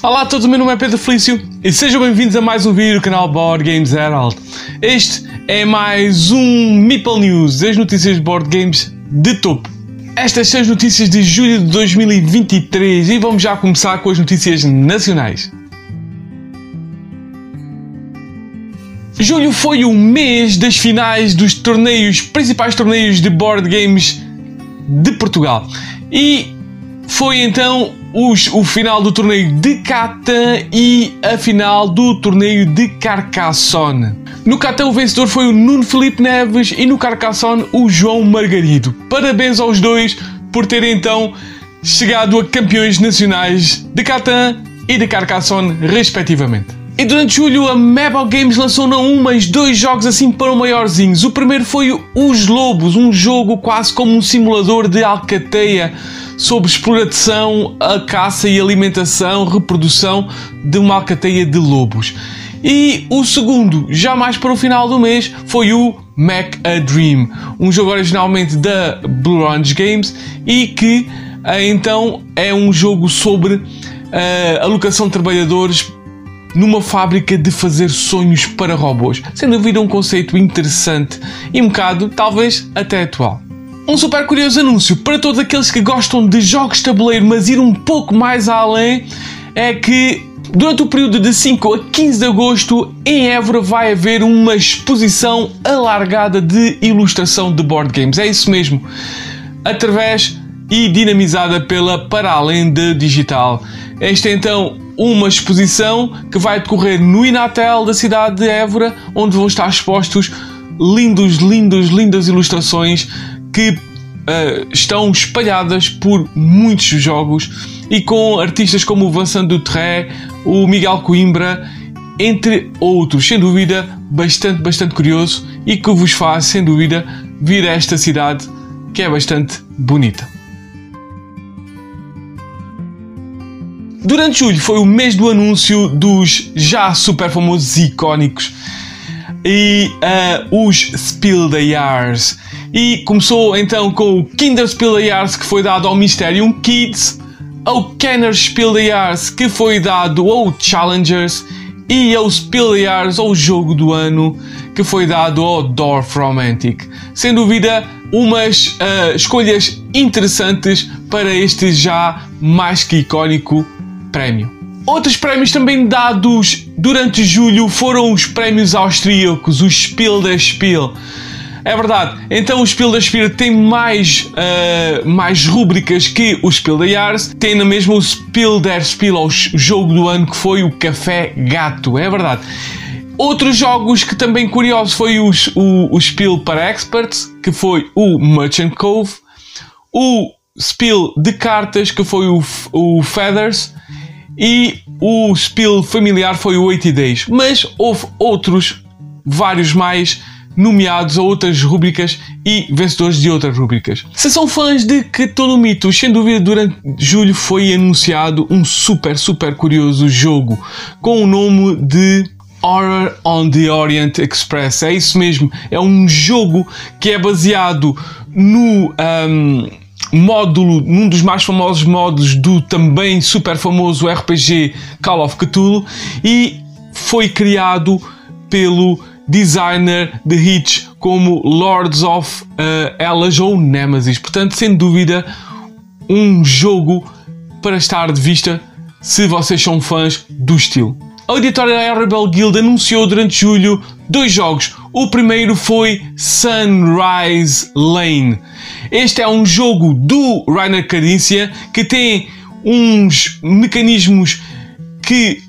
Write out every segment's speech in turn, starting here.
Olá a todos, o meu nome é Pedro Felício e sejam bem-vindos a mais um vídeo do canal Board Games Herald. Este é mais um Meeple News, as notícias de board games de topo. Estas são as notícias de julho de 2023 e vamos já começar com as notícias nacionais. Julho foi o mês das finais dos torneios, principais torneios de board games de Portugal. E foi então os, o final do torneio de Catan e a final do torneio de Carcassonne. No Catan o vencedor foi o Nuno Felipe Neves e no Carcassonne o João Margarido. Parabéns aos dois por terem então chegado a campeões nacionais de Catan e de Carcassonne respectivamente. E durante julho a Mabel Games lançou não um, mas dois jogos assim para maiorzinhos. O primeiro foi Os Lobos, um jogo quase como um simulador de alcateia sobre exploração, a caça e alimentação, reprodução de uma alcateia de lobos. E o segundo, já mais para o final do mês, foi o Mac a Dream, um jogo originalmente da Blue Orange Games e que eh, então é um jogo sobre uh, alocação de trabalhadores numa fábrica de fazer sonhos para robôs. Sem dúvida, um conceito interessante e um bocado, talvez, até atual. Um super curioso anúncio para todos aqueles que gostam de jogos de tabuleiro, mas ir um pouco mais além, é que durante o período de 5 a 15 de agosto, em Évora vai haver uma exposição alargada de ilustração de board games. É isso mesmo. Através e dinamizada pela Para Além de Digital. Esta é então uma exposição que vai decorrer no Inatel da cidade de Évora, onde vão estar expostos lindos, lindos, lindas ilustrações que uh, estão espalhadas por muitos jogos e com artistas como o Vincent Dutré, o Miguel Coimbra, entre outros. Sem dúvida, bastante, bastante curioso e que vos faz, sem dúvida, vir a esta cidade que é bastante bonita. Durante julho foi o mês do anúncio dos já super famosos e icónicos e uh, os Spiel the Years. E começou então com o Kinder Spiel the Years que foi dado ao Mysterium Kids, ao Kenner Spiel the Years que foi dado ao Challengers e ao Spiel ao jogo do ano que foi dado ao Dorf Romantic. Sem dúvida, umas uh, escolhas interessantes para este já mais que icónico prémio. Outros prémios também dados durante julho foram os prémios austríacos, o Spiel der Spiel. É verdade, então o Spiel der Spiel tem mais, uh, mais rubricas que o Spiel der Jahres, tem na mesma o Spiel der Spiel, o jogo do ano que foi o Café Gato, é verdade. Outros jogos que também curiosos foi os, o, o Spiel para Experts, que foi o Merchant Cove, o Spiel de cartas, que foi o, o Feathers, e o spiel familiar foi o 80 Days, mas houve outros, vários mais, nomeados a outras rubricas e vencedores de outras rubricas. Se são fãs de Cthulhu sem dúvida durante julho foi anunciado um super, super curioso jogo com o nome de Horror on the Orient Express. É isso mesmo, é um jogo que é baseado no... Um, módulo, num dos mais famosos módulos do também super famoso RPG Call of Cthulhu e foi criado pelo designer de hits como Lords of uh, Hellas ou Nemesis. Portanto, sem dúvida, um jogo para estar de vista se vocês são fãs do estilo. A editora Rebel Guild anunciou durante julho dois jogos. O primeiro foi Sunrise Lane. Este é um jogo do Rainer Carícia que tem uns mecanismos que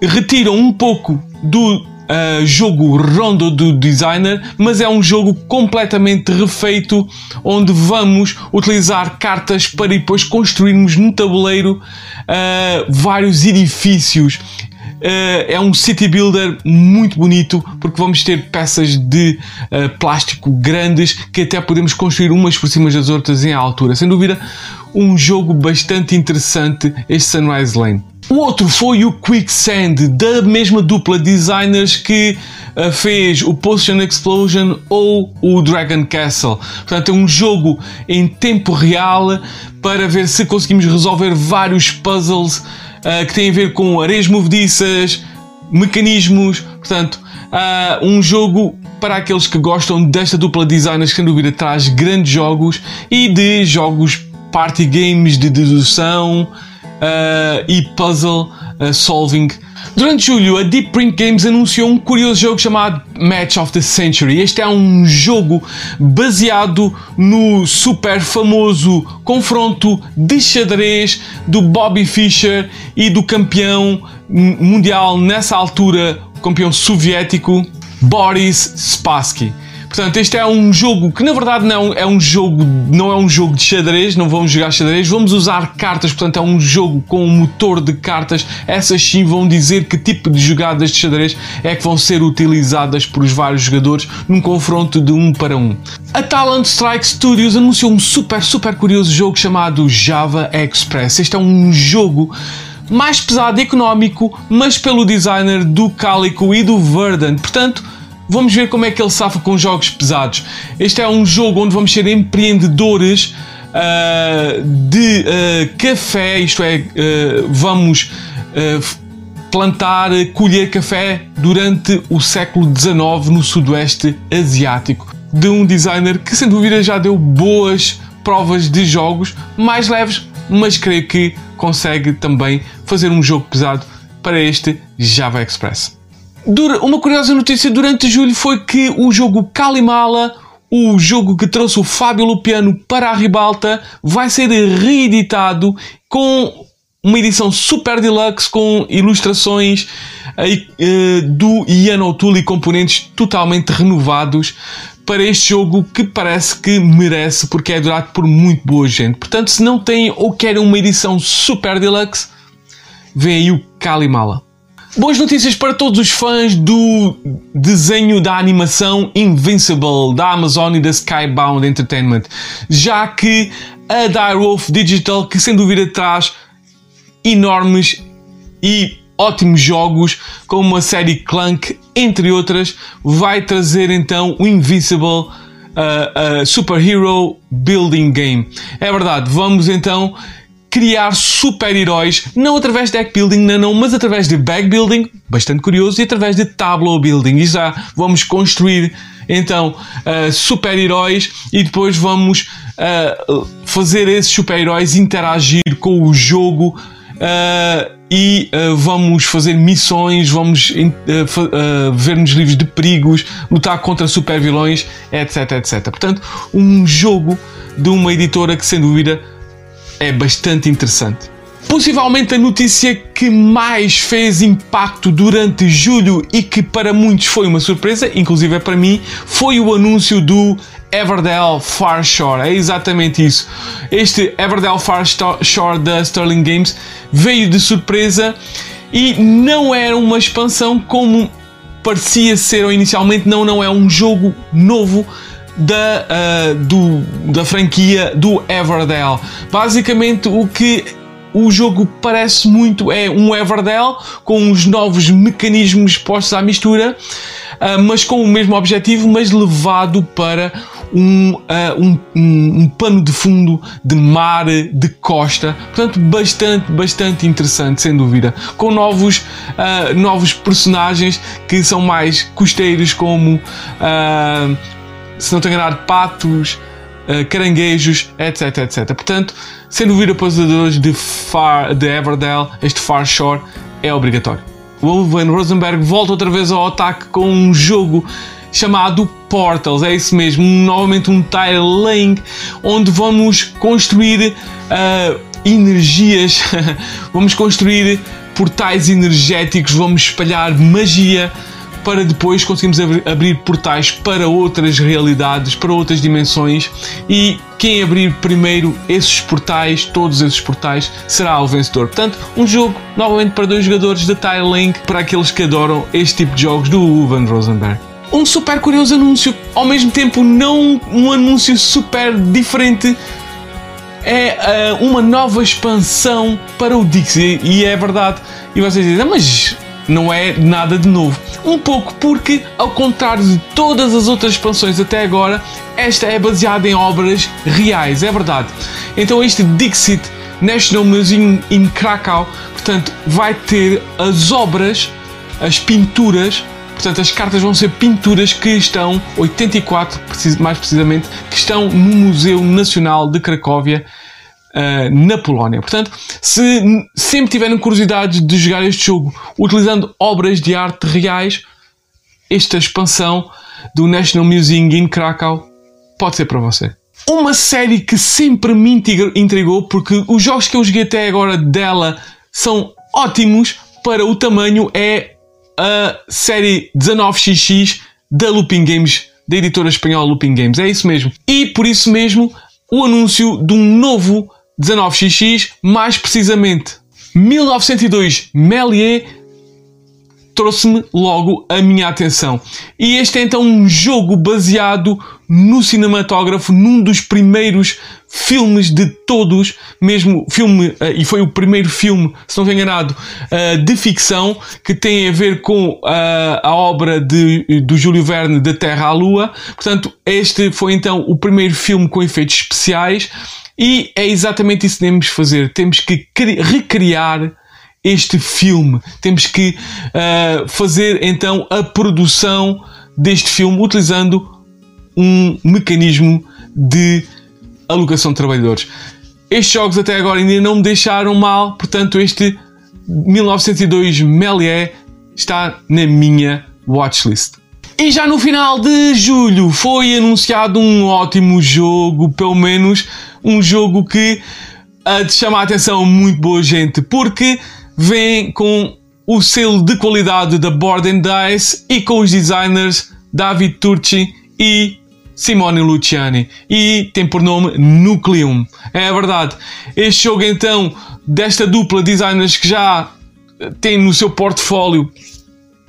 retiram um pouco do uh, jogo rondo do designer, mas é um jogo completamente refeito onde vamos utilizar cartas para depois construirmos no tabuleiro uh, vários edifícios é um city builder muito bonito porque vamos ter peças de uh, plástico grandes que até podemos construir umas por cima das outras em altura. Sem dúvida, um jogo bastante interessante este Sunrise Lane. O outro foi o Quicksand, da mesma dupla designers que uh, fez o Potion Explosion ou o Dragon Castle. Portanto, é um jogo em tempo real para ver se conseguimos resolver vários puzzles uh, que tem a ver com areias movediças, mecanismos, portanto, uh, um jogo para aqueles que gostam desta dupla designers que sem dúvida traz grandes jogos e de jogos party games de dedução uh, e puzzle uh, solving. Durante julho, a Deep Print Games anunciou um curioso jogo chamado Match of the Century. Este é um jogo baseado no super famoso confronto de xadrez do Bobby Fischer e do campeão mundial nessa altura, campeão soviético Boris Spassky. Portanto, este é um jogo que na verdade não é um jogo, não é um jogo de xadrez, não vamos jogar xadrez, vamos usar cartas, portanto é um jogo com um motor de cartas. Essas sim vão dizer que tipo de jogadas de xadrez é que vão ser utilizadas por os vários jogadores num confronto de um para um. A Talent Strike Studios anunciou um super, super curioso jogo chamado Java Express. Este é um jogo mais pesado e económico, mas pelo designer do Calico e do Verdant. Portanto, vamos ver como é que ele safa com jogos pesados. Este é um jogo onde vamos ser empreendedores uh, de uh, café, isto é, uh, vamos plantar, colher café durante o século XIX no Sudoeste Asiático. De um designer que, sem dúvida, já deu boas provas de jogos mais leves, mas creio que consegue também fazer um jogo pesado para este Java Express. Uma curiosa notícia durante julho foi que o jogo Kalimala, o jogo que trouxe o Fábio Lupiano para a ribalta, vai ser reeditado com uma edição super deluxe com ilustrações uh, do Ian O'Toole e componentes totalmente renovados para este jogo que parece que merece porque é durado por muito boa gente. Portanto, se não têm ou querem uma edição super deluxe, vem aí o Kalimala. Boas notícias para todos os fãs do desenho da animação Invincible da Amazon e da Skybound Entertainment, já que a Direwolf Digital, que sem dúvida traz enormes e ótimos jogos, como a série Clank, entre outras, vai trazer então o Invincible uh, uh, Superhero Building Game. É verdade, vamos então criar super-heróis, não através de deck building, não, não, mas através de bag building, bastante curioso, e através de tableau building. E já vamos construir então uh, super-heróis e depois vamos uh, fazer esses super-heróis interagir com o jogo. Uh, e uh, vamos fazer missões, vamos uh, uh, ver-nos livros de perigos, lutar contra super vilões, etc, etc. Portanto, um jogo de uma editora que, sem dúvida, é bastante interessante. Possivelmente a notícia que mais fez impacto durante julho e que para muitos foi uma surpresa, inclusive é para mim, foi o anúncio do Everdell Far Shore. É exatamente isso. Este Everdell Far Shore da Sterling Games veio de surpresa e não era uma expansão como parecia ser inicialmente. Não, não é um jogo novo da, uh, do, da franquia do Everdell. Basicamente, o que o jogo parece muito é um Everdell com os novos mecanismos postos à mistura, uh, mas com o mesmo objetivo, mas levado para um, uh, um, um, um, pano de fundo de mar, de costa. Portanto, bastante, bastante interessante, sem dúvida. Com novos, uh, novos personagens que são mais costeiros, como se não tenho enganado, patos, uh, caranguejos, etc, etc. Portanto, os jogadores de, Far, de Everdell, este Far Shore é obrigatório. O Wolven Rosenberg volta outra vez ao ataque com um jogo chamado Portals, é isso mesmo, novamente um tile laying onde vamos construir uh, energias, vamos construir portais energéticos, vamos espalhar magia para depois conseguirmos abrir portais para outras realidades, para outras dimensões e quem abrir primeiro esses portais, todos esses portais, será o vencedor. Portanto, um jogo novamente para dois jogadores de Tile Link, para aqueles que adoram este tipo de jogos do Uvan Rosenberg. Um super curioso anúncio, ao mesmo tempo não um anúncio super diferente, é uh, uma nova expansão para o Dixie e é verdade. E vocês dizem, ah, mas não é nada de novo. Um pouco porque, ao contrário de todas as outras expansões até agora, esta é baseada em obras reais, é verdade. Então este Dixit National Museum in Krakow. Portanto, vai ter as obras, as pinturas, portanto, as cartas vão ser pinturas que estão, 84 mais precisamente, que estão no Museu Nacional de Cracóvia. Uh, na Polónia. Portanto, se sempre tiverem curiosidade de jogar este jogo utilizando obras de arte reais, esta expansão do National Museum in Krakow pode ser para você. Uma série que sempre me intrigou porque os jogos que eu joguei até agora dela são ótimos para o tamanho é a série 19XX da Looping Games, da editora espanhola Looping Games. É isso mesmo. E por isso mesmo o anúncio de um novo 19XX, mais precisamente 1902 Méliès trouxe-me logo a minha atenção. E este é então um jogo baseado no cinematógrafo, num dos primeiros filmes de todos, mesmo filme, uh, e foi o primeiro filme, se não estou enganado, uh, de ficção, que tem a ver com uh, a obra de, do Júlio Verne, Da Terra à Lua. Portanto, este foi então o primeiro filme com efeitos especiais. E é exatamente isso que temos que fazer. Temos que recriar este filme. Temos que uh, fazer então a produção deste filme utilizando um mecanismo de alocação de trabalhadores. Estes jogos até agora ainda não me deixaram mal, portanto, este 1902 Méliès está na minha watchlist. E já no final de julho foi anunciado um ótimo jogo, pelo menos um jogo que uh, chama a atenção muito boa gente, porque vem com o selo de qualidade da Board Dice e com os designers David Turci e Simone Luciani e tem por nome Nucleum. É verdade. Este jogo então desta dupla de designers que já tem no seu portfólio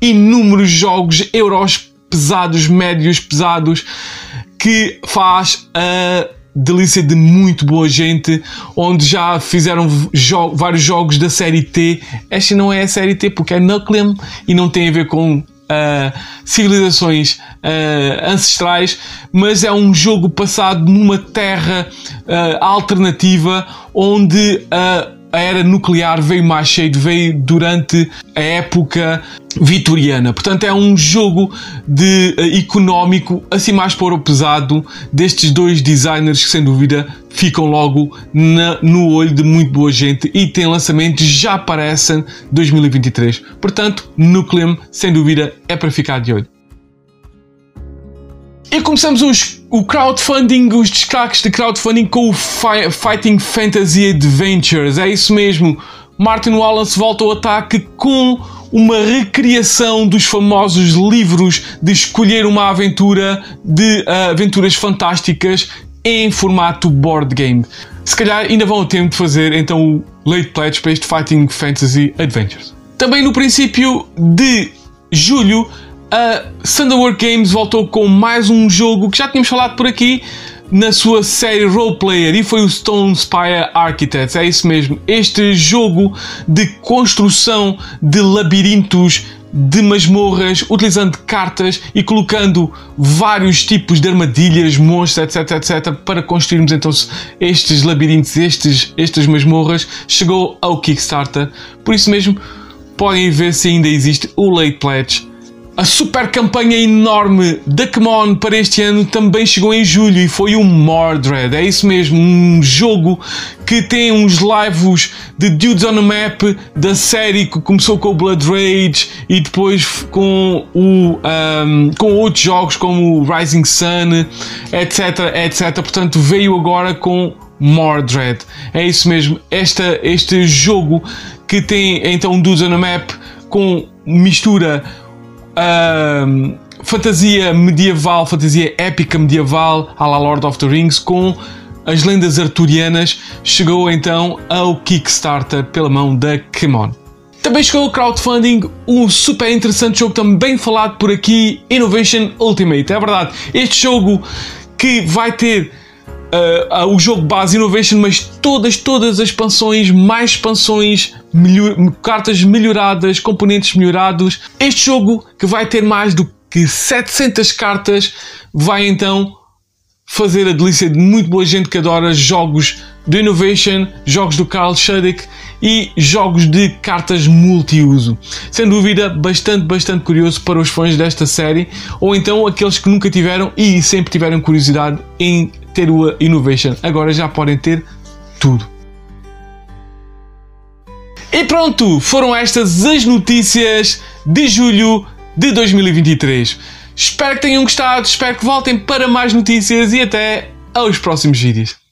inúmeros jogos euros pesados, médios, pesados que faz a delícia de muito boa gente, onde já fizeram jo vários jogos da série T. Esta não é a série T porque é Nucleum e não tem a ver com uh, civilizações uh, ancestrais, mas é um jogo passado numa terra uh, alternativa onde a era nuclear veio mais cheio, veio durante a época vitoriana. Portanto, é um jogo de uh, económico, assim mais para o pesado, destes dois designers que, sem dúvida, ficam logo na, no olho de muito boa gente e tem lançamentos já para essa 2023. Portanto, Nucleum, sem dúvida, é para ficar de olho. E começamos os, o crowdfunding, os destaques de crowdfunding com o Fi Fighting Fantasy Adventures. É isso mesmo. Martin Wallace volta ao ataque com uma recriação dos famosos livros de escolher uma aventura de uh, aventuras fantásticas em formato board game. Se calhar ainda vão ao tempo de fazer então o late pledge para este Fighting Fantasy Adventures. Também no princípio de julho a Thunderwork Games voltou com mais um jogo que já tínhamos falado por aqui na sua série Roleplayer e foi o Stone Spire Architects. É isso mesmo. Este jogo de construção de labirintos de masmorras, utilizando cartas e colocando vários tipos de armadilhas, monstros, etc, etc, para construirmos então estes labirintos, estes, estas masmorras, chegou ao Kickstarter. Por isso mesmo, podem ver se ainda existe o Late Pledge a super campanha enorme da Kmon para este ano também chegou em julho e foi o Mordred. É isso mesmo, um jogo que tem uns lives de Dudes on a Map da série que começou com o Blood Rage e depois com, o, um, com outros jogos como o Rising Sun, etc, etc. Portanto, veio agora com Mordred. É isso mesmo, esta, este jogo que tem então Dudes on a Map com mistura uh, fantasia medieval, fantasia épica medieval, à la Lord of the Rings, com as lendas arturianas, chegou então ao Kickstarter pela mão da Kemon. Também chegou o crowdfunding, um super interessante jogo também falado por aqui, Innovation Ultimate. É verdade, este jogo que vai ter uh, uh, o jogo base Innovation, mas todas, todas as expansões, mais expansões, melhor, cartas melhoradas, componentes melhorados. Este jogo, que vai ter mais do que 700 cartas, vai então fazer a delícia de muito boa gente que adora jogos do Innovation, jogos do Carl Schudig e jogos de cartas multiuso. Sem dúvida, bastante, bastante curioso para os fãs desta série, ou então aqueles que nunca tiveram e sempre tiveram curiosidade em ter o Innovation. Agora já podem ter tudo. E pronto, foram estas as notícias de julho de 2023. Espero que tenham gostado, espero que voltem para mais notícias e até aos próximos vídeos.